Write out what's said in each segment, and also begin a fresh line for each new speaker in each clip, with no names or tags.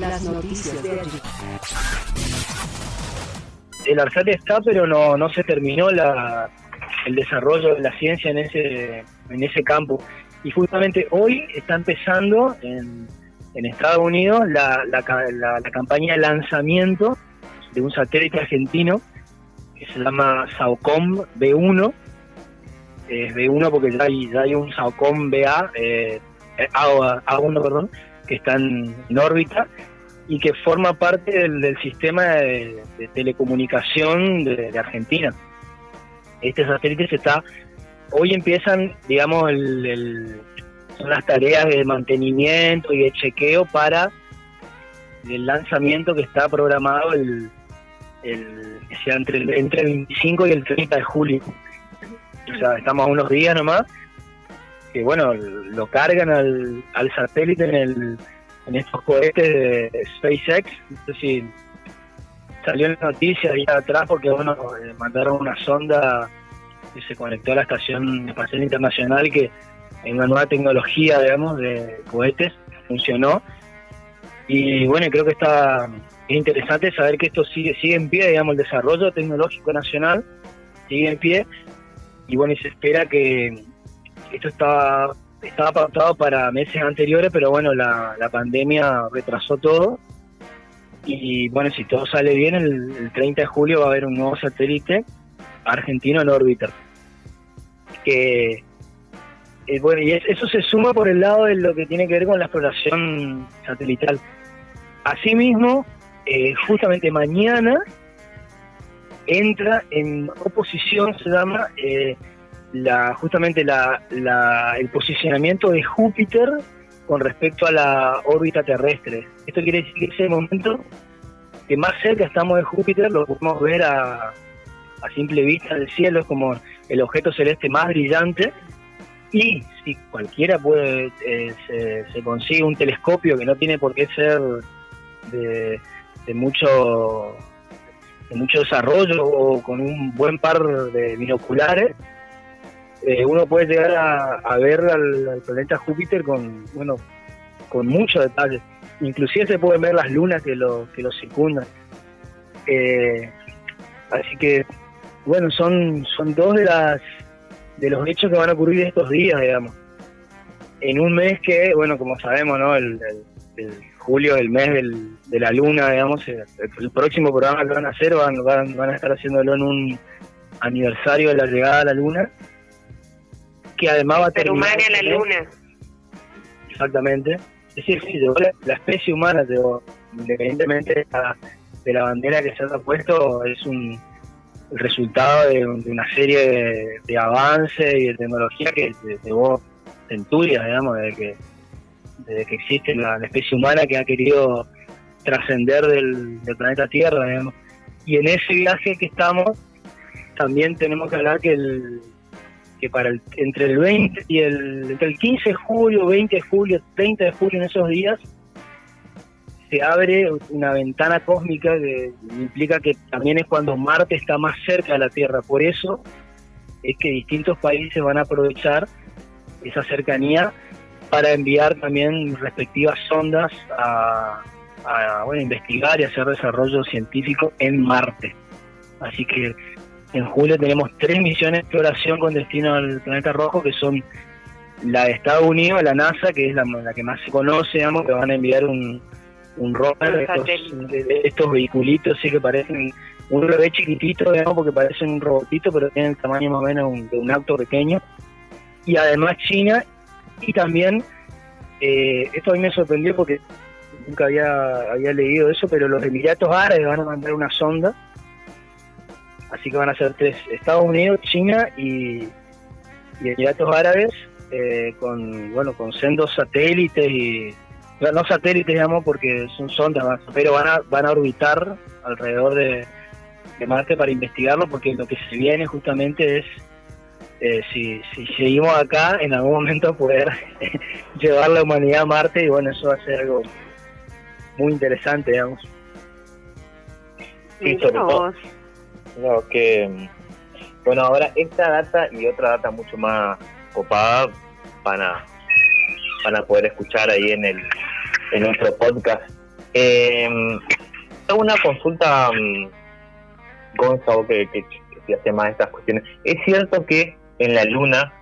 Las noticias de allí.
El ARSAT está, pero no, no se terminó la, el desarrollo de la ciencia en ese, en ese campo. Y justamente hoy está empezando en, en Estados Unidos la, la, la, la campaña de lanzamiento de un satélite argentino que se llama SAOCOM B1. Es B1 porque ya hay, ya hay un SAOCOM BA, eh, A, A1, perdón, que está en, órbita y que forma parte del, del sistema de, telecomunicación de, Argentina. Este satélite se está, hoy empiezan, digamos, el, son las tareas de mantenimiento y de chequeo para el lanzamiento que está programado el, el sea entre entre el 25 y el 30 de julio. O sea, estamos a unos días nomás, que bueno, lo cargan al, al satélite en el en estos cohetes de SpaceX. No sé si salió la noticia ahí atrás porque bueno, eh, mandaron una sonda que se conectó a la Estación Espacial Internacional que en una nueva tecnología, digamos, de cohetes funcionó. Y bueno, creo que está es interesante saber que esto sigue sigue en pie, digamos, el desarrollo tecnológico nacional sigue en pie. Y bueno, y se espera que esto está estaba pautado para meses anteriores, pero bueno, la, la pandemia retrasó todo. Y bueno, si todo sale bien, el, el, 30 de julio va a haber un nuevo satélite argentino en órbita. Que, eh, bueno, y es, eso se suma por el lado de lo que tiene que ver con la exploración satelital. Asimismo, eh, justamente mañana entra en oposición, se llama, eh, la, justamente la, la, el posicionamiento de Júpiter con respecto a la órbita terrestre. Esto quiere decir que ese momento que más cerca estamos de Júpiter lo podemos ver a, simple vista del cielo, es como el objeto celeste más brillante. Y si cualquiera puede, eh, se, se, consigue un telescopio que no tiene por qué ser de, de mucho de mucho desarrollo o con un buen par de binoculares, eh, uno puede llegar a, ver al, al, planeta Júpiter con bueno con muchos detalles inclusive se pueden ver las lunas que lo que lo circundan. Eh, así que bueno son son dos de las de los hechos que van a ocurrir estos días digamos. En un mes que bueno como sabemos no el, julio el mes del, de la luna digamos el, el, próximo programa que van a hacer van, van, van a estar haciéndolo en un aniversario de la llegada a la luna que además va a terminar...
humana a la luna.
Exactamente. Es decir, sí, la, especie humana, independientemente de la, de la, bandera que se haya puesto, es un el resultado de, de una serie de, de, avances y de tecnología que llevó centurias, digamos, desde que, desde que existe la, la especie humana que ha querido trascender del, del planeta Tierra, digamos. Y en ese viaje que estamos, también tenemos que hablar que el, que para el, entre el 20 y el, entre el 15 de julio, 20 de julio, 30 de julio, en esos días, se abre una ventana cósmica que implica que también es cuando Marte está más cerca de la Tierra. Por eso es que distintos países van a aprovechar esa cercanía para enviar también respectivas sondas a, a bueno, investigar y hacer desarrollo científico en Marte. Así que en julio tenemos tres misiones de exploración con destino al planeta rojo, que son la de Estados Unidos, la NASA, que es la, la que más se conoce, digamos, que van a enviar un, un rover, estos, estos vehiculitos, sí que parecen un bebé chiquitito, digamos, porque parecen un robotito, pero tienen el tamaño más o menos un, de un auto pequeño. Y además China, y también, eh, esto a mí me sorprendió porque nunca había, había leído eso, pero los Emiratos Árabes van a mandar una sonda así que van a ser tres, Estados Unidos, China y, y Emiratos Árabes, eh, con bueno con sendos satélites y no satélites digamos porque son sondas pero van a van a orbitar alrededor de, de Marte para investigarlo porque lo que se viene justamente es eh, si, si seguimos acá en algún momento poder llevar la humanidad a Marte y bueno eso va a ser algo muy interesante digamos.
Y
que bueno, ahora esta data y otra data mucho más copada van a van a poder escuchar ahí en el en nuestro podcast Eh, una consulta, um, Gonzalo, que, que, hace más estas cuestiones. ¿Es cierto que en la Luna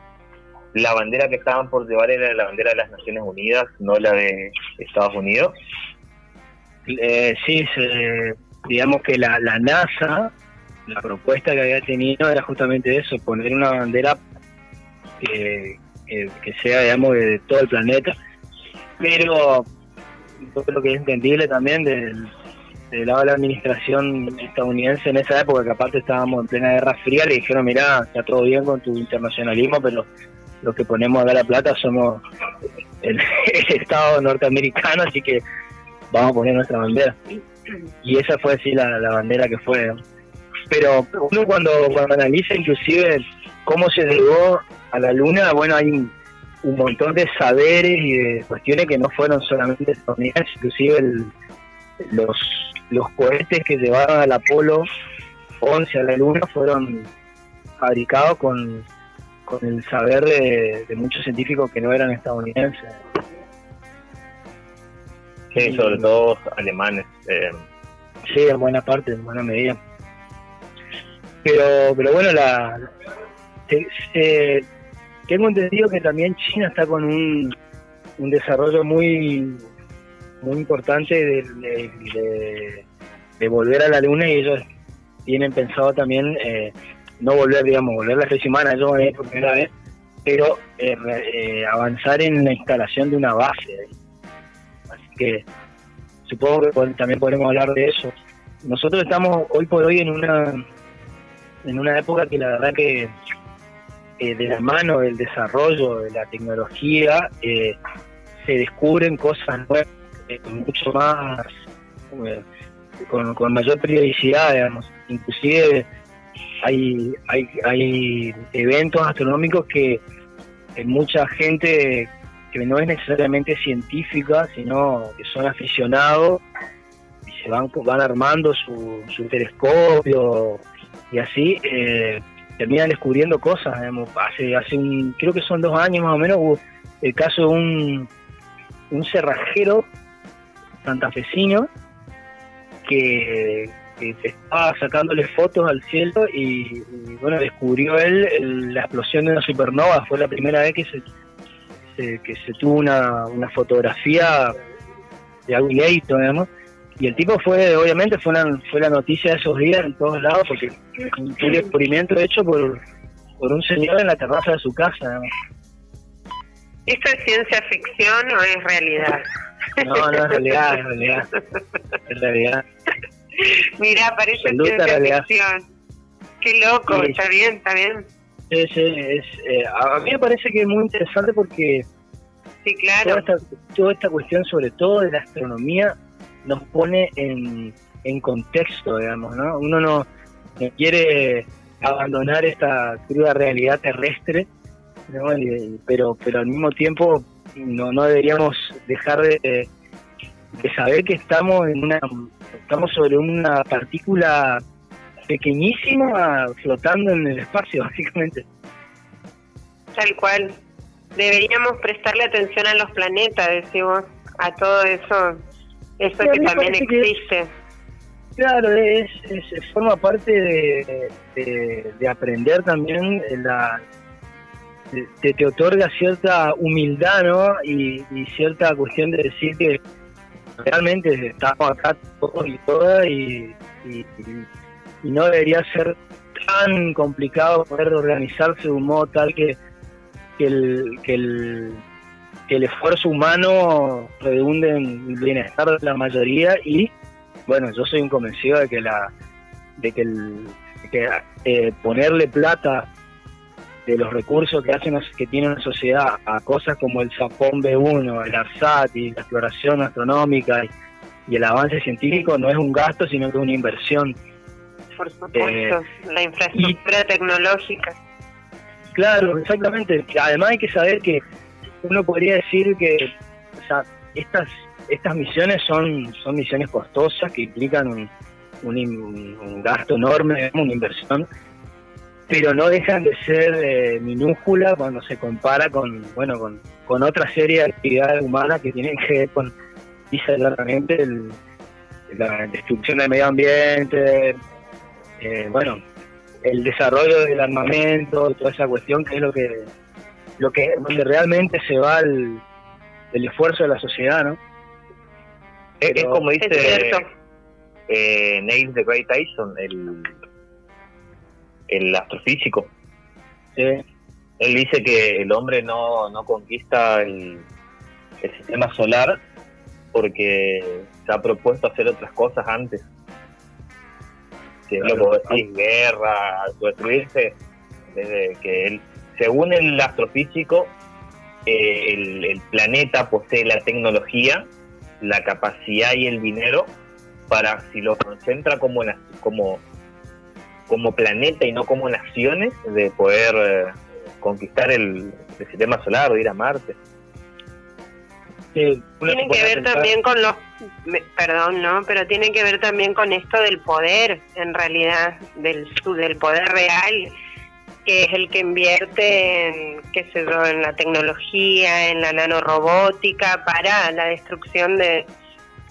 la bandera que estaban por llevar era la bandera de las Naciones Unidas, no la de Estados Unidos?
Eh, sí, digamos que la, la NASA, la propuesta que había tenido era justamente eso, poner una bandera que, que, sea, digamos, de todo el planeta. Pero yo creo que es entendible también del, lado de la administración estadounidense en esa época, que aparte estábamos en plena Guerra Fría, le dijeron, mira, está todo bien con tu internacionalismo, pero los que ponemos a dar la plata somos el, Estado norteamericano, así que vamos a poner nuestra bandera. Y esa fue así la, bandera que fue. Pero uno cuando, cuando analiza inclusive cómo se llegó a la luna, bueno, hay un, montón de saberes y de cuestiones que no fueron solamente estadounidenses, inclusive los, los cohetes que llevaron al Apolo 11 a la luna fueron fabricados con con el saber de, muchos científicos que no eran estadounidenses.
Sí, sobre todo alemanes. Eh.
Sí, en buena parte, en buena medida. Pero, pero bueno, la, tengo entendido que también China está con un, un desarrollo muy muy importante de, de, volver a la luna y ellos tienen pensado también eh, no volver, digamos, volver la semana, eso por primera vez, pero eh, eh, avanzar en la instalación de una base. Así que supongo que también podremos hablar de eso. Nosotros estamos hoy por hoy en una en una época que la verdad que eh, de la mano del desarrollo de la tecnología se descubren cosas nuevas mucho más con, con mayor periodicidad digamos. Inclusive hay, hay, hay eventos astronómicos que mucha gente que no es necesariamente científica, sino que son aficionados y se van, van armando su, su telescopio y así eh, terminan descubriendo cosas. Hace, hace un, creo que son dos años más o menos, hubo el caso de un, un cerrajero santafesino que estaba sacándole fotos al cielo y, bueno, descubrió él la explosión de una supernova. Fue la primera vez que se, que se tuvo una, una fotografía de algo inédito, digamos. Y el tipo fue, obviamente, fue, una, fue la noticia de esos días en todos lados porque un experimento hecho por, por un señor en la terraza de su casa.
¿Esto es ciencia ficción o es realidad?
No, no es realidad, es realidad. Es realidad.
Mira, parece ciencia ficción. Qué loco, está bien, está bien.
es, eh, a mí me parece que es muy interesante porque
sí, claro.
toda, esta, cuestión, sobre todo de la astronomía, nos pone en, en contexto, digamos, ¿no? Uno no, quiere abandonar esta cruda realidad terrestre, pero, pero al mismo tiempo no, no deberíamos dejar de, de saber que estamos en una estamos sobre una partícula pequeñísima flotando en el espacio, básicamente.
Tal cual. Deberíamos prestarle atención a los planetas, decimos, a todo eso, eso que también existe.
claro, es, forma parte de, de, aprender también la, te, te, otorga cierta humildad ¿no? y, y, cierta cuestión de decir que realmente estamos acá todos y todas y, no debería ser tan complicado poder organizarse de un modo tal que, que, el, que, el, que el esfuerzo humano redunde en el bienestar de la mayoría y bueno yo soy un convencido de que la de que, el, que eh, ponerle plata de los recursos que hacen que tiene una sociedad a cosas como el Sapón B1, el ARSAT y la exploración astronómica y, el avance científico no es un gasto, sino que es una inversión.
Por supuesto, eh, la infraestructura tecnológica.
Claro, exactamente. Además hay que saber que uno podría decir que estas estas misiones son son misiones costosas que implican un, un, gasto enorme, una inversión pero no dejan de ser eh, minúsculas cuando se compara con bueno con, otra serie de actividades humanas que tienen que ver con, dice claramente la destrucción del medio ambiente, eh, bueno, el desarrollo del armamento, toda esa cuestión que es lo que, lo que donde realmente se va el, esfuerzo de la sociedad, ¿no?
es, como dice eh, Neil deGrasse Tyson, el, el astrofísico.
Sí.
Él dice que el hombre no, no conquista el, el sistema solar porque se ha propuesto hacer otras cosas antes. Que es lo que decís, guerra, destruirse, desde que él, según el astrofísico, eh, el, el, planeta posee la tecnología, la capacidad y el dinero para, si lo concentra como, como, como planeta y no como naciones, de poder eh, conquistar el, el sistema solar o ir a Marte.
Tiene que ver también con los, perdón, ¿no? Pero tiene que ver también con esto del poder, en realidad, del, del poder real, que es el que invierte en, qué sé yo, en la tecnología, en la nanorobótica, para la destrucción de,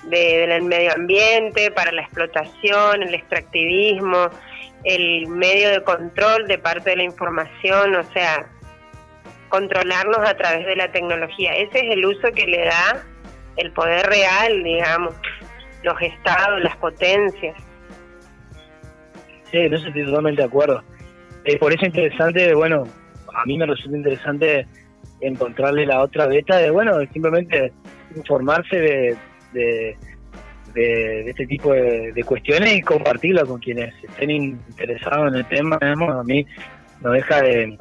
del medio ambiente, para la explotación, el extractivismo, el medio de control de parte de la información, o sea, controlarnos a través de la tecnología. Ese es el uso que le da el poder real, digamos, los estados, las potencias.
Sí, en eso estoy totalmente de acuerdo. Es por eso interesante, bueno, a mí me resulta interesante encontrarle la otra beta de, bueno, simplemente informarse de, de, este tipo de, cuestiones y compartirlo con quienes estén interesados en el tema. A mí no deja de,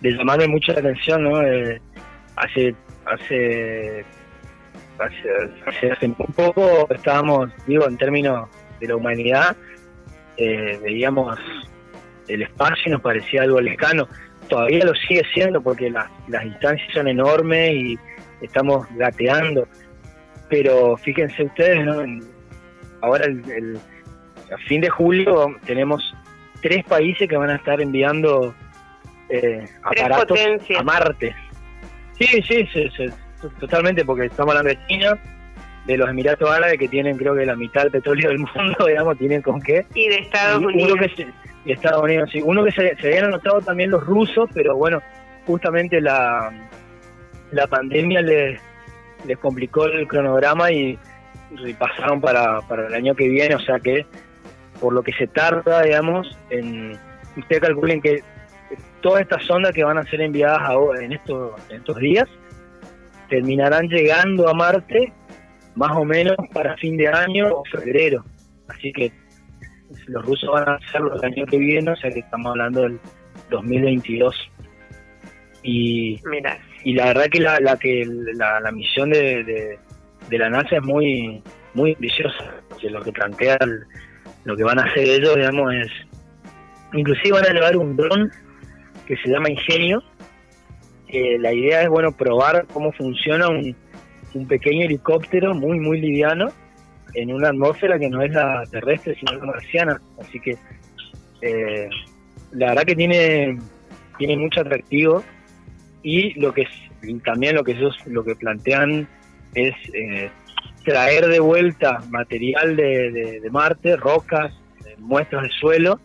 de llamarme mucho la atención, ¿no? Eh, hace, hace, hace, hace, un poco estábamos, digo, en términos de la humanidad, eh, veíamos el espacio y nos parecía algo lejano. Todavía lo sigue siendo porque las, las distancias son enormes y estamos gateando. Pero fíjense ustedes, ¿no? ahora el, a fin de julio tenemos tres países que van a estar enviando eh, aparatos a Marte. Sí, sí, sí, totalmente, porque estamos hablando de China, de los Emiratos Árabes que tienen creo que la mitad del petróleo del mundo, digamos, tienen con qué.
Y de Estados Unidos.
Y Estados Unidos, sí. Uno que se, habían anotado también los rusos, pero bueno, justamente la, la pandemia les, les complicó el cronograma y, pasaron para, para el año que viene, o sea que por lo que se tarda, digamos, en ustedes calculen que todas estas sondas que van a ser enviadas en, estos, estos días terminarán llegando a Marte más o menos para fin de año o febrero. Así que los rusos van a hacerlo el año que viene, o sea que estamos hablando del 2022. Y, y la verdad que la, la que la, misión de, de, la NASA es muy muy ambiciosa, que lo que plantea lo que van a hacer ellos, digamos, es inclusive van a llevar un dron que se llama Ingenio. la idea es, bueno, probar cómo funciona un, pequeño helicóptero muy, muy liviano en una atmósfera que no es la terrestre, sino la marciana. Así que eh, la verdad que tiene, tiene mucho atractivo y lo que también lo que ellos lo que plantean es eh, traer de vuelta material de, de Marte, rocas, muestras de suelo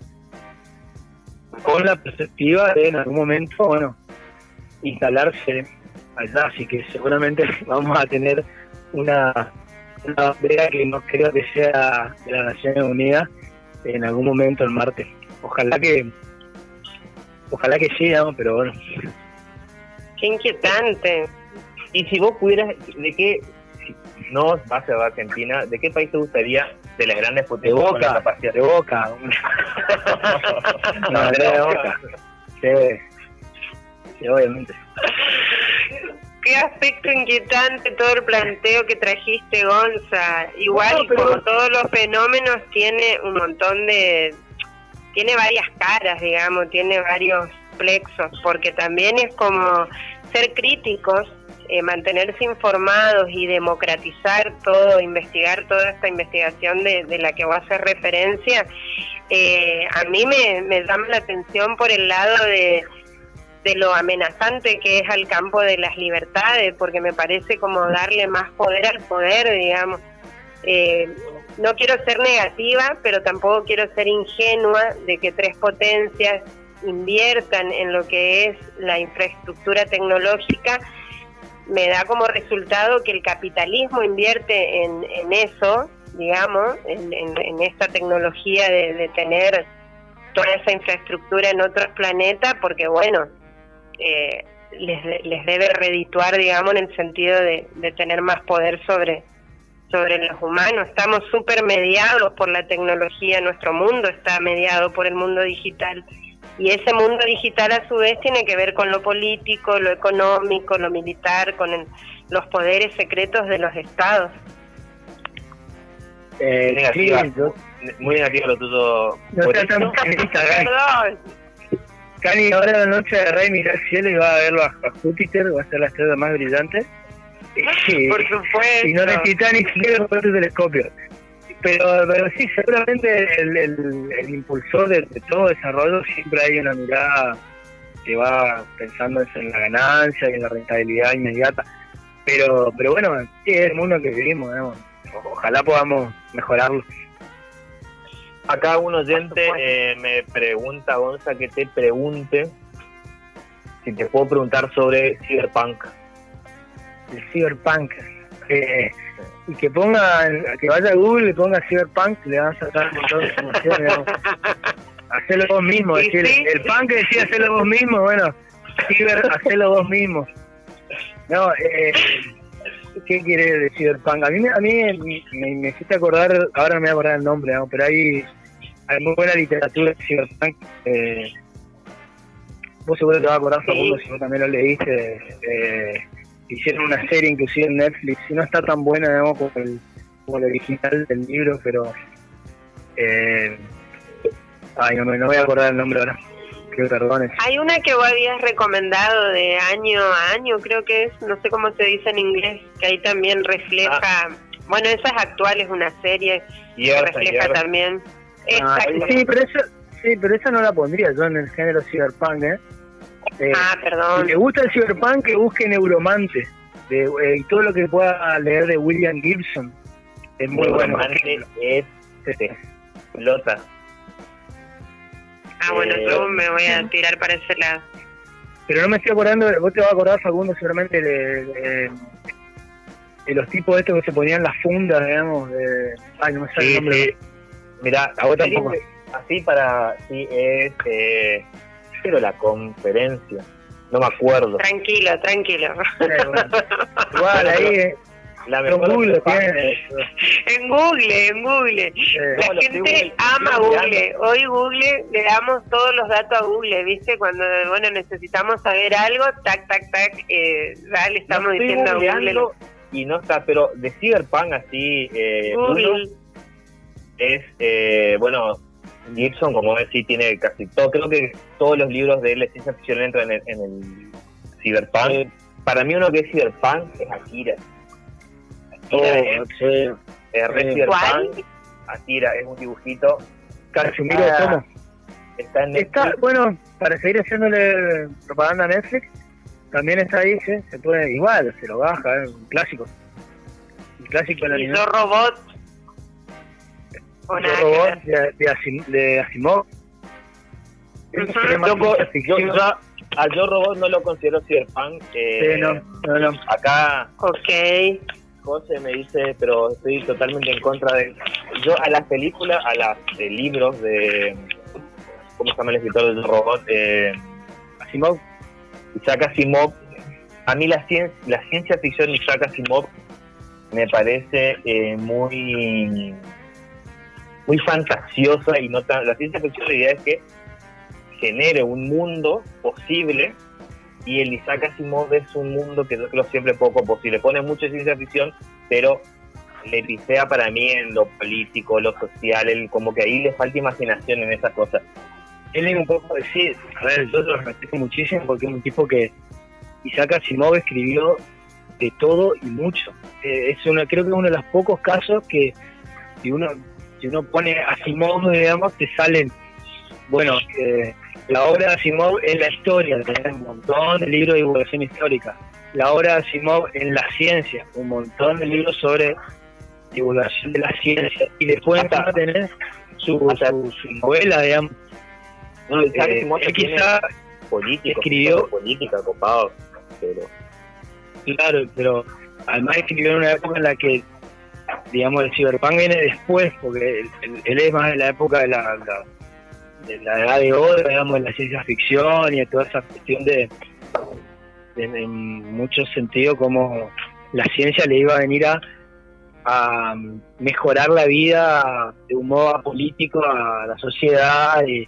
con la perspectiva de en algún momento, bueno, instalarse allá, así que seguramente vamos a tener una, una bandera que no creo que sea de las Naciones Unidas en algún momento en Marte. Ojalá que, ojalá que sí, pero bueno.
Qué inquietante.
Y si vos pudieras, ¿de qué no va a Argentina, ¿de qué país te gustaría de las grandes potencias?
De Boca, de Boca. no, de, Boca. Sí, obviamente.
Qué aspecto inquietante todo el planteo que trajiste, Gonza. Igual, como todos los fenómenos, tiene un montón de... Tiene varias caras, digamos, tiene varios plexos, porque también es como ser críticos eh, mantenerse informados y democratizar todo, investigar toda esta investigación de, la que va a hacer referencia, eh, a mí me, llama la atención por el lado de, de lo amenazante que es al campo de las libertades, porque me parece como darle más poder al poder, digamos. Eh, no quiero ser negativa, pero tampoco quiero ser ingenua de que tres potencias inviertan en lo que es la infraestructura tecnológica, me da como resultado que el capitalismo invierte en, en eso, digamos, en, esta tecnología de, tener toda esa infraestructura en otros planetas, porque bueno, eh, les, les debe redituar, digamos, en el sentido de, de tener más poder sobre, sobre los humanos. Estamos súper mediados por la tecnología, nuestro mundo está mediado por el mundo digital. Y ese mundo digital a su vez tiene que ver con lo político, lo económico, lo militar, con los poderes secretos de los estados.
Eh, negativa, muy negativo lo tuyo. No
Perdón. Cani, ahora la noche de Rey mira el cielo y va a verlo a, Júpiter, va a ser la estrella más brillante.
Por supuesto.
Y no necesita ni siquiera un telescopio. Pero, pero sí, seguramente el, el, impulsor de, todo desarrollo siempre hay una mirada que va pensando en la ganancia y en la rentabilidad inmediata. Pero, pero bueno, sí, es el mundo que vivimos, ojalá podamos mejorarlo.
Acá un oyente eh, me pregunta, Gonza, que te pregunte si te puedo preguntar sobre Cyberpunk.
El Cyberpunk. Eh, y que ponga, que vaya a Google y ponga Cyberpunk, le van a sacar un montón de información. Hacerlo vos mismo, decir, el punk decía hacerlo vos mismo, bueno, Cyber, hacerlo vos mismo. No, eh, ¿qué quiere decir Cyberpunk? A mí, a mí me, me, hiciste acordar, ahora no me voy a acordar el nombre, pero hay, hay muy buena literatura de Cyberpunk. Eh, vos seguro te vas a acordar, Facundo, si vos también lo leíste. Eh, hicieron una serie inclusive en Netflix y no está tan buena digamos como el, como el original del libro pero eh, ay no me no voy a acordar el nombre ahora que perdones
hay una que vos habías recomendado de año a año creo que es no sé cómo se dice en inglés que ahí también refleja ah. bueno esa es actual es una serie que refleja también
ah, sí pero esa sí pero esa no la pondría yo en el género cyberpunk eh
eh, ah, perdón.
Si le gusta el cyberpunk, que busque Neuromante. De, eh, y todo lo que pueda leer de William Gibson. Es muy bueno.
es pelota.
Ah, bueno, eh, yo me voy a tirar para ese lado.
Pero no me estoy acordando, vos te vas a acordar, Facundo, seguramente de, de, los tipos estos que se ponían las fundas, digamos. De, ay, no me sale el nombre.
Mira, a vos tampoco. Así para, sí, es eh, pero la conferencia. No me acuerdo.
Tranquilo, tranquilo.
Igual ahí. Eh. La en Google,
en Google, en Google. La gente ama Google. Hoy Google le damos todos los datos a Google, ¿viste? Cuando bueno necesitamos saber algo, tac, tac, tac, eh, ya le estamos diciendo a Google.
Y no está, pero de Cyberpunk así, eh, Google. es, eh, bueno, Gibson, como decís, tiene casi todo. Creo que todos los libros de él de ciencia ficción entran en el, Cyberpunk. Para mí, uno que es Cyberpunk es Akira. Akira es, Cyberpunk. Akira es un dibujito.
Casimiro está, está en Está, bueno, para seguir haciéndole propaganda a Netflix, también está ahí, se puede igual, se lo baja, es un clásico. Un clásico
de la Robot
robot de, de, Asimov.
yo, a Yo Robot no lo considero cyberpunk.
Eh, no, no, no.
Acá.
Ok.
José me dice, pero estoy totalmente en contra de. Yo a las películas, a las libros de. ¿Cómo se llama el escritor de Yo Robot? Eh,
Asimov.
Isaac Asimov. A mí la ciencia, la ciencia ficción de Isaac Asimov me parece eh, muy muy fantasiosa y no tan... La ciencia ficción la idea es que genere un mundo posible y el Isaac Asimov es un mundo que yo creo siempre poco posible. Pone mucha ciencia ficción, pero le pisea para mí en lo político, lo social, el, como que ahí le falta imaginación en esas cosas.
Él es un poco decir, a ver, yo lo respeto muchísimo porque es un tipo que Isaac Asimov escribió de todo y mucho. Eh, es una, creo que es uno de los pocos casos que si uno si uno pone Asimov, digamos, te salen, bueno, eh, la obra de Asimov en la historia, tenés un montón de libros de divulgación histórica. La obra de Asimov en la ciencia, un montón de libros sobre divulgación de la ciencia. Y después
Hasta-
tenés su, su, su novela, digamos.
No,
Eh, él quizá,
político,
escribió-
política, copado, pero
claro, pero además escribió en una época en la que, digamos, el cyberpunk viene después, porque él, él- él es más de la época de la, la- de la edad de oro, digamos, de la ciencia ficción y de toda esa cuestión de, en muchos sentidos, como la ciencia le iba a venir a, a mejorar la vida de un modo político a la sociedad y,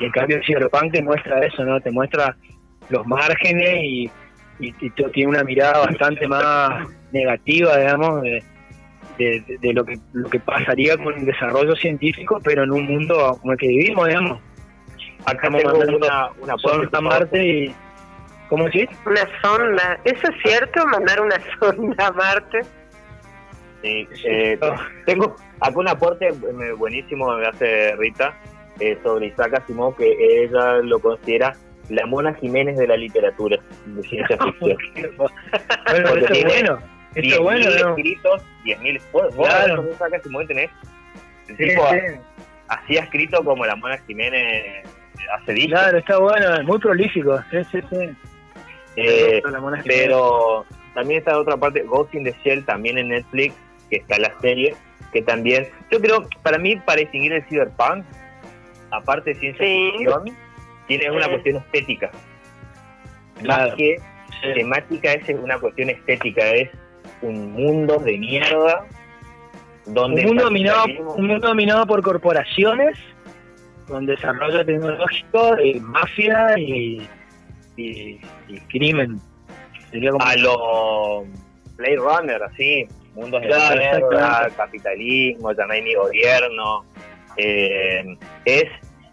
en cambio el cyberpunk te muestra eso, ¿no? Te muestra los márgenes y, y, tiene una mirada bastante más negativa, digamos, de, de, de- de lo que lo que pasaría con el desarrollo científico, pero en un mundo como el que vivimos, digamos.
acá
Estamos
tengo
mandando
una, una
Son a Marte y... ¿Cómo decís?
Una sonda. ¿Eso es cierto? ¿Mandar una sonda a Marte?
Sí, eh, tengo acá un aporte eh, buenísimo que hace Rita eh, sobre Isaac Asimov, que ella lo considera la Mona Jiménez de la literatura de ciencia ficción.
bueno,
Porque
eso es
tiene
bueno. Eso es bueno,
10.000
¿no?
escritos, 10.000 vos, vos
Claro.
sos Isaac Asimov tenés el
Sí,
tipo
sí.
así ha escrito como la Mona Jiménez hace dicho.
Claro, está bueno, es muy prolífico. Sí, sí, sí.
Eh, pero también está otra parte, Ghost in the Shell, también en Netflix, que está la serie, que también, yo creo, para mí, para distinguir el cyberpunk, aparte de ciencia
Sí.
ficción, tiene una cuestión estética.
Claro.
Más que
Sí.
temática, es una cuestión estética, es un mundo de mierda, donde
un mundo dominado un mundo dominado por corporaciones con desarrollo tecnológico y mafia y, y, y crimen Sería como
a los Blade Runner, así, mundos de
Claro,
mierda,
exactamente.
capitalismo, ya no hay ni gobierno, eh, es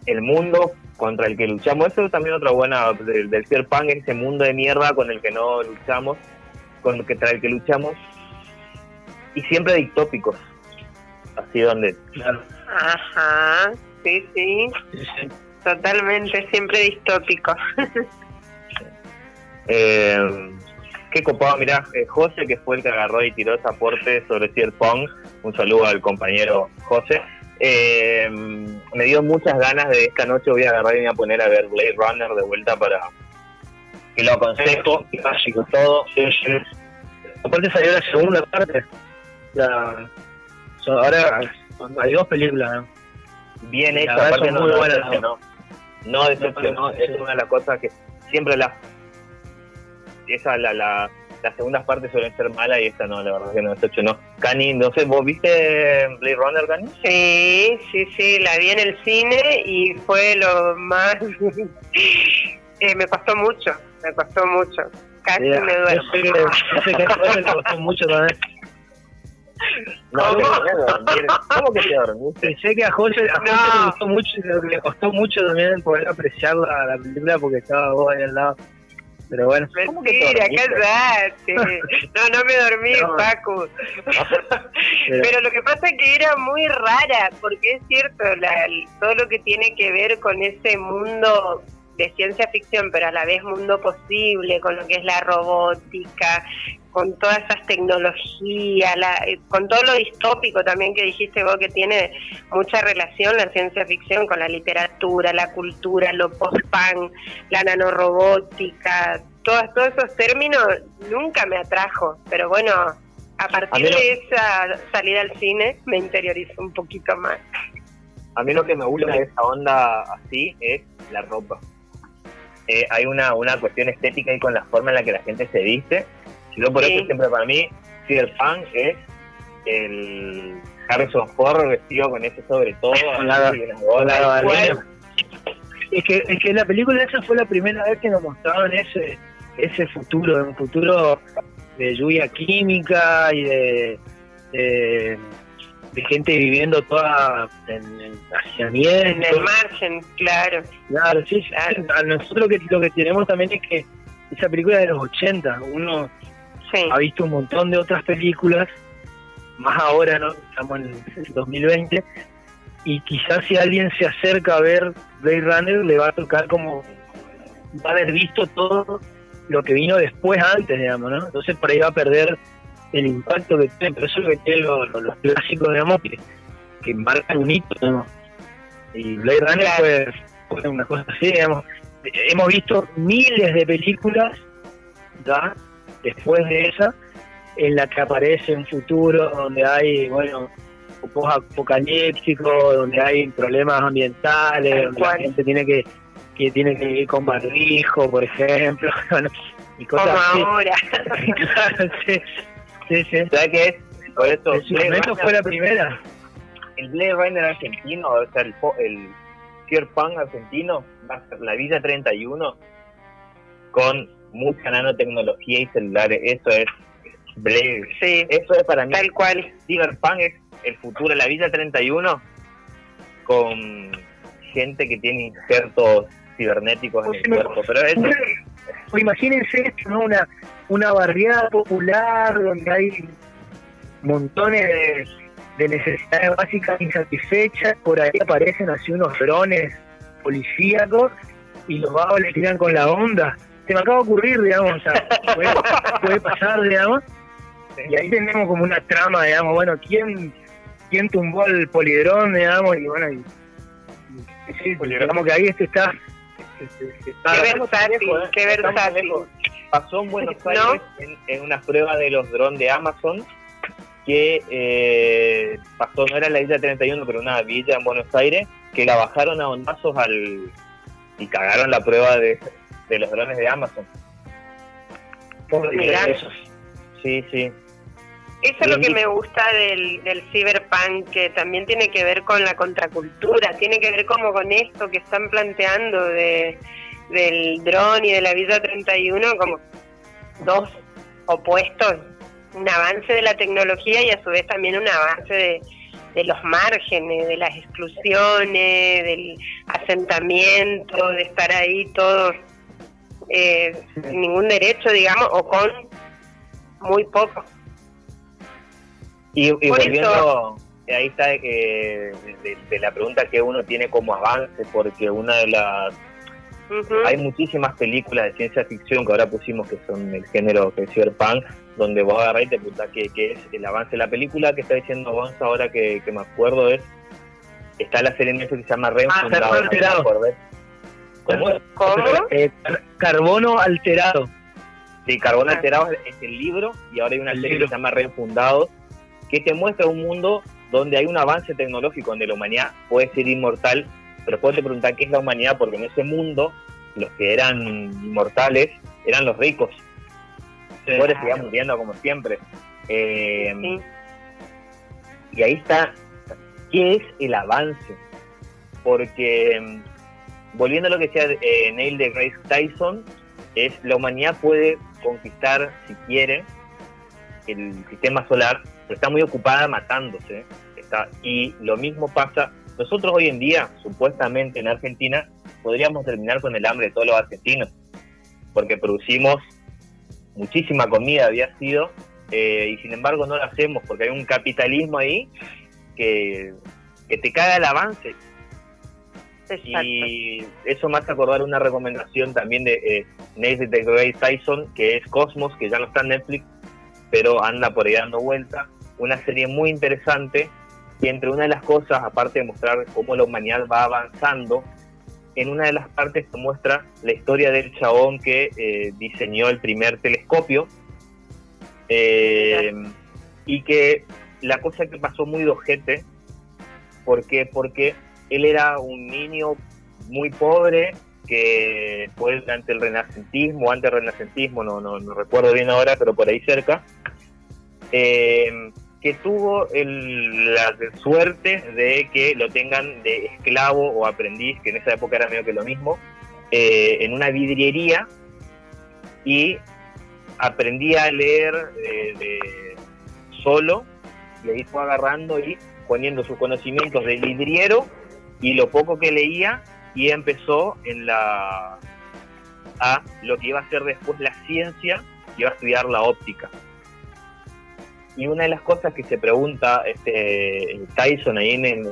el mundo contra el que luchamos. Eso es también otra buena del, del cyberpunk, es ese mundo de mierda con el que no luchamos, con el que, contra el que luchamos, y siempre distópicos, así donde
claro
Ajá, sí, sí, totalmente, siempre distópico.
Eh, qué copado, mirá, eh, José, que fue el que agarró y tiró ese aporte sobre Cyberpunk, un saludo al compañero José, eh, me dio muchas ganas de esta noche voy a agarrar y me voy a poner a ver Blade Runner de vuelta para que lo aconsejo,
básico.
todo,
Sí, sí. Aparte salió la segunda parte. La, so- ahora hay dos películas, ¿no?
bien
La verdad
aparte
son
no,
muy
no
buenas,
decepcionó, no decepcionó,
Sí.
es una de las cosas que siempre las, esa, la, la, las segundas partes suelen ser malas y esta no, la verdad que no decepcionó. Cani, no sé, ¿vos viste Blade Runner, Cani?
Sí, sí, sí, la vi en el cine y fue lo más... eh, me costó mucho, me costó mucho. Casi
Sí,
me
yo
duermo.
sé que, yo sé que a Jorge le gustó mucho también.
No,
¿Cómo?
¿Cómo que te dormiste?
Sé que a Jorge, a Jorge
No.
le gustó mucho, le costó mucho también poder apreciar la, la película porque estaba vos ahí al lado. Pero bueno,
¿Cómo que te
Mentira,
dormiste?
cállate. No, no me dormí,
No.
Paco.
Pero-
Pero lo que pasa es que era muy rara, porque es cierto, la- todo lo que tiene que ver con ese mundo de ciencia ficción, pero a la vez mundo posible, con lo que es la robótica, con todas esas tecnologías, la- eh, con todo lo distópico también que dijiste vos, que tiene mucha relación la ciencia ficción con la literatura, la cultura, lo post-punk, la nanorobótica, todos, todos esos términos nunca me atrajo, pero bueno, a partir
A
de esa salida al cine me interiorizó un poquito más.
A mí lo que me gusta de esa onda así es la ropa. Eh, hay una, una cuestión estética ahí con la forma en la que la gente se viste. Yo por
Sí.
eso siempre para mí, Cyberpunk es el Harrison Ford vestido con ese sobre todo.
La-
y-.
Es que, es que la película esa fue la primera vez que nos mostraban ese ese futuro, un futuro de lluvia química y de, de, de gente viviendo toda en, en
En
hacinamiento.
el margen, claro.
Claro, sí, sí.
Claro.
A nosotros lo que, lo que tenemos también es que esa película es de los 80, uno
Sí.
ha visto un montón de otras películas, más ahora, ¿no? Estamos en el 2020, y quizás si alguien se acerca a ver Blade Runner le va a tocar como va a haber visto todo lo que vino después antes, digamos, ¿no? Entonces por ahí va a perder el impacto que tiene, pero eso es lo que tienen los, clásicos, digamos, que, que marcan un hito, ¿no? Y Blade Runner fue, fue, una cosa así, digamos. Hemos visto miles de películas. Después de esa, en la que aparece un futuro donde hay, bueno, post-apocalíptico, donde hay problemas ambientales, donde la gente tiene que, que tiene que vivir con barrijo, por ejemplo,
y cosas Como ahora.
claro, sí, sí, sí.
¿Sabes qué es? Por eso,
el fue la primera.
El Blade Runner argentino, o sea, el, el argentino, va a ser la Villa 31 con mucha nanotecnología y celulares. Eso es Blade.
Sí,
eso es para mí.
Tal cual.
Cyberpunk es el futuro, la Villa 31, con gente que tiene injertos cibernéticos en el cuerpo. Pero eso...
imagínense esto, ¿no? Una, una barriada popular donde hay montones de, necesidades básicas insatisfechas, por ahí aparecen así unos drones policíacos y los vagos le tiran con la onda. Se me acaba de ocurrir, digamos, o sea, puede, puede pasar, digamos. Y ahí tenemos como una trama, digamos, bueno, ¿quién quién tumbó el polidrón, digamos, y bueno, y, sí, digamos que ahí este está.
Este, está qué versátil, ¿eh? qué versátil.
Pasó en Buenos Aires en, una prueba de los drones de Amazon que eh, pasó, no era la isla 31, pero una villa en Buenos Aires, que la bajaron a ondazos al y cagaron la prueba de, de los drones de Amazon. Sí, sí.
Eso es lo que me gusta del, del cyberpunk, que también tiene que ver con la contracultura, tiene que ver como con esto que están planteando de, del dron y de la vida 31 como dos opuestos, un avance de la tecnología y a su vez también un avance de, de los márgenes, de las exclusiones, del asentamiento, de estar ahí todos eh, sin ningún derecho, digamos, o con muy poco.
Y, volviendo, ahí está eh, de, la pregunta que uno tiene como avance, porque una de las... Hay muchísimas películas de ciencia ficción que ahora pusimos que son el género que es cyberpunk, donde vos agarrás y te preguntás qué, es el avance de la película que está diciendo vos ahora que, me acuerdo es está la serie Netflix que se llama
Reenfundado. Ah, alterado. ¿Cómo? ¿Cómo? Eh, carbono alterado.
Sí, Carbono ah. Alterado es el libro y ahora hay una serie que se llama Reenfundados que te muestra un mundo donde hay un avance tecnológico, donde la humanidad puede ser inmortal, pero puedes preguntar qué es la humanidad, porque en ese mundo los que eran inmortales eran los ricos. Los pobres seguían muriendo como siempre. Eh, y ahí está, ¿qué es el avance? Porque, volviendo a lo que decía eh, Neil de Grace Tyson, es la humanidad puede conquistar, si quiere, el sistema solar, pero está muy ocupada matándose. Está, y lo mismo pasa, nosotros hoy en día, supuestamente en Argentina, podríamos terminar con el hambre de todos los argentinos, porque producimos muchísima comida, había sido, eh, y sin embargo no lo hacemos, porque hay un capitalismo ahí que, que te caga el avance. Y eso me hace acordar una recomendación también de eh, Neil deGrasse Tyson, que es Cosmos, que ya no está en Netflix, pero anda por ahí dando vuelta una serie muy interesante y entre una de las cosas, aparte de mostrar cómo la humanidad va avanzando, en una de las partes se muestra la historia del chabón que eh, diseñó el primer telescopio eh, y que la cosa que pasó muy dojete, ¿por Porque él era un niño muy pobre que fue durante el renacentismo, antes del renacentismo, no, no, no recuerdo bien ahora, pero por ahí cerca, eh, que tuvo la suerte de que lo tengan de esclavo o aprendiz, que en esa época era medio que lo mismo, eh, en una vidriería y aprendía a leer de, solo ahí fue agarrando y poniendo sus conocimientos de vidriero y lo poco que leía y empezó en la a lo que iba a ser después la ciencia, iba a estudiar la óptica y una de las cosas que se pregunta este Tyson ahí en,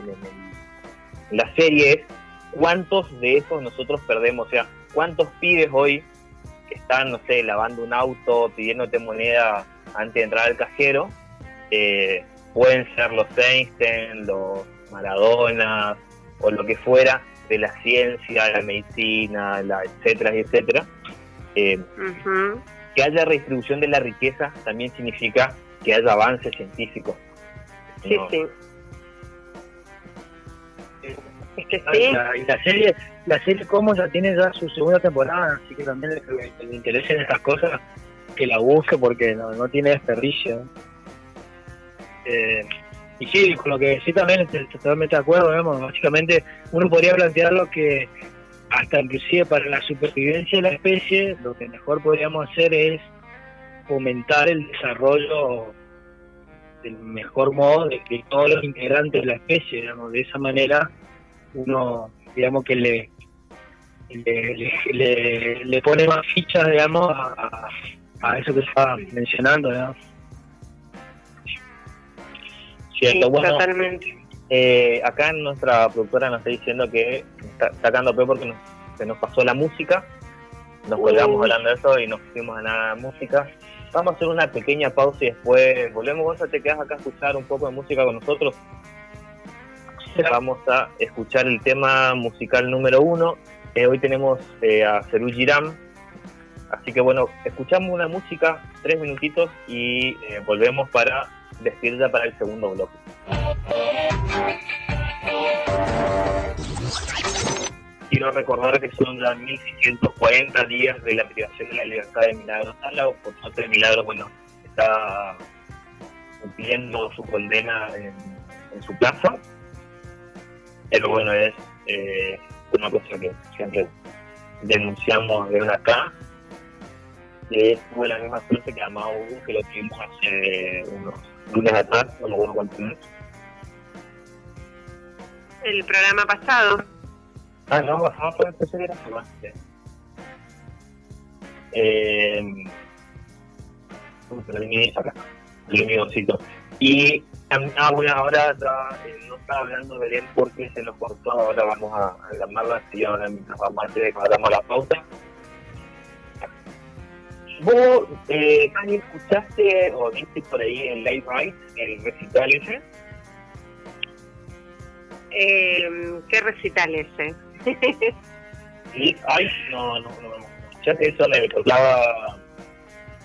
la serie es cuántos de esos nosotros perdemos, o sea, cuántos pibes hoy que están, no sé, lavando un auto, pidiéndote moneda antes de entrar al cajero, eh, pueden ser los Einstein, los Maradona o lo que fuera de la ciencia, la medicina, la etcétera, etcétera. Eh, que haya redistribución de la riqueza también significa que haya avance científico.
Sí, sí.
y la serie, la serie como ya tiene ya su segunda temporada, así que también le, le interesen estas cosas, que la busque porque no, tiene desperdicio. Eh, y sí, con lo que sí también totalmente de acuerdo, básicamente uno podría plantearlo que hasta inclusive para la supervivencia de la especie, lo que mejor podríamos hacer es fomentar el desarrollo del mejor modo de que todos los integrantes de la especie, digamos, de esa manera uno, digamos que le le, le, pone más fichas, digamos, a, a, eso que estaba mencionando, digamos.
Cierto, bueno, totalmente. Eh, acá nuestra productora nos está diciendo que está sacando pe porque se nos pasó la música. Nos colgamos hablando de eso y nos fuimos a la música. Vamos a hacer una pequeña pausa y después volvemos. Vos te quedas acá a escuchar un poco de música con nosotros. Vamos a escuchar el tema musical número uno. Eh, hoy tenemos eh, a Cerú Giram. Así que bueno, escuchamos una música, tres minutitos y eh, volvemos para despedirla para el segundo bloque. Quiero recordar que son ya 1640 días de la privación de la libertad de Milagros Sala, por suerte de Milagros, bueno, está cumpliendo su condena en, su casa. Pero bueno, es eh, una cosa que siempre denunciamos de acá. Que tuve la misma suerte que Amado que lo tuvimos hace unos lunes atrás, no me acuerdo cuánto
El programa pasado.
Ah, no, pasado fue el tercer era Eh, pero el acá, el míocito. Y ah, bueno, ahora eh, no estaba hablando de Belén porque se nos cortó, ahora vamos a, a llamarla así ahora mientras vamos a hacer la pauta. ¿Vos, eh, escuchaste o viste por ahí en Live Right el recital ese?
Eh, ¿Qué recital ese?
Live Right, no, no, no, no. ¿Escuchaste eso? Me tocaba,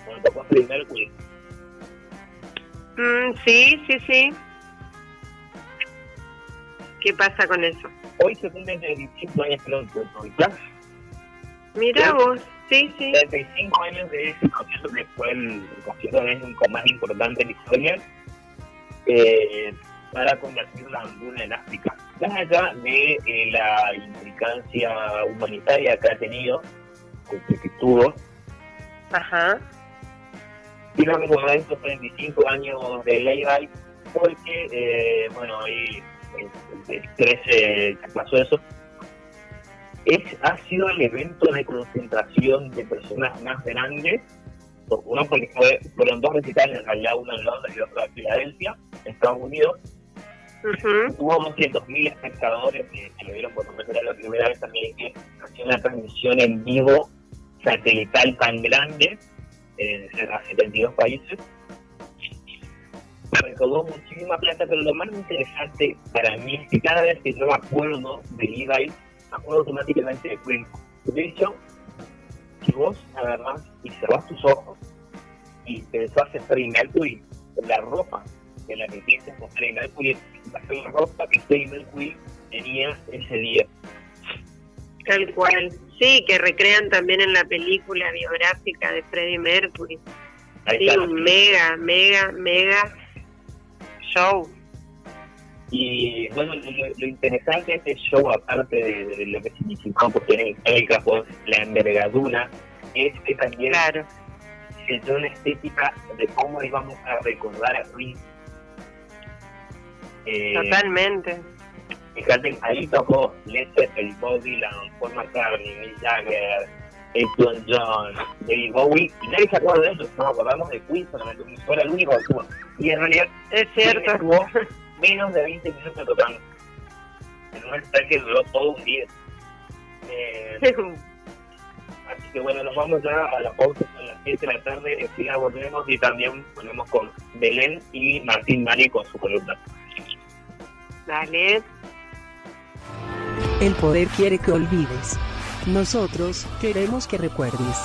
bueno, tocó Freddie Mercury.
Mm, sí, sí, sí. ¿Qué pasa con eso?
Hoy se cumplen 25 años que lo
Mira vos. Sí, sí.
35 años de ese concierto que fue el, concierto más importante de la historia eh, para convertir la hambruna en África. Más allá de eh, la implicancia humanitaria que ha tenido, que, tuvo,
Ajá.
quiero recordar estos 35 años de Ley porque, eh, bueno, ahí el, 13 pasó eso, es, ha sido el evento de concentración de personas más grandes, uno porque fue, fueron dos recitales, en realidad uno en Londres y otro en Filadelfia, en Estados Unidos. Tuvo 200.000 espectadores que, lo vieron por era la primera vez también que hacía una transmisión en vivo satelital tan grande en 72 países. Recaudó muchísima plata, pero lo más interesante para mí es que cada vez que yo me acuerdo de Levi acuerdo automáticamente de Queen. De hecho, si vos agarrás y cerrás tus ojos y pensás en Freddie Mercury, la ropa que la que piensas con Freddie Mercury a la ropa que Freddie Mercury tenía ese día.
Tal cual. Sí, que recrean también en la película biográfica de Freddie Mercury. sí, un mega, mega, mega show.
Y bueno, lo, interesante de este show, aparte de, lo que significó, porque en el caso la envergadura, es que también
claro.
se dio una estética de cómo íbamos a recordar a Prince.
Eh, Totalmente.
Fíjate, ahí tocó Led Zeppelin, Bob Dylan, Paul McCartney, Mick Jagger, Elton John, David Bowie, y nadie se acuerda de ellos, nos acordamos de Queen solamente, fue el único que estuvo. Y en realidad,
es cierto.
Estuvo menos de 20 minutos tocando. En un que duró todo un día. Eh, así que bueno, nos vamos ya a la pausa a las 7 de la tarde, enseguida volvemos y también volvemos con Belén y Martín Mari con su columna.
Dale.
El poder quiere que olvides. Nosotros queremos que recuerdes.